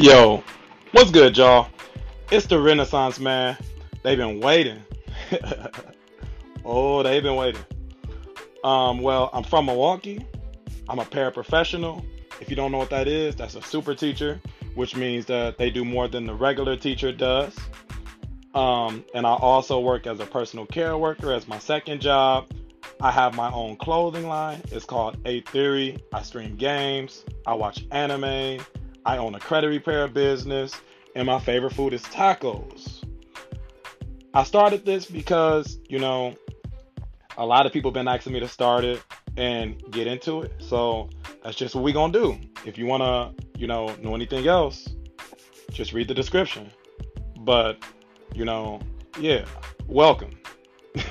Yo, what's good, y'all? It's the Renaissance man. They've been waiting. oh, they've been waiting. Um, well, I'm from Milwaukee. I'm a paraprofessional. If you don't know what that is, that's a super teacher, which means that they do more than the regular teacher does. Um, and I also work as a personal care worker as my second job. I have my own clothing line. It's called A Theory. I stream games. I watch anime. I own a credit repair business, and my favorite food is tacos. I started this because, you know, a lot of people been asking me to start it and get into it. So that's just what we gonna do. If you wanna, you know, know anything else, just read the description. But, you know, yeah, welcome.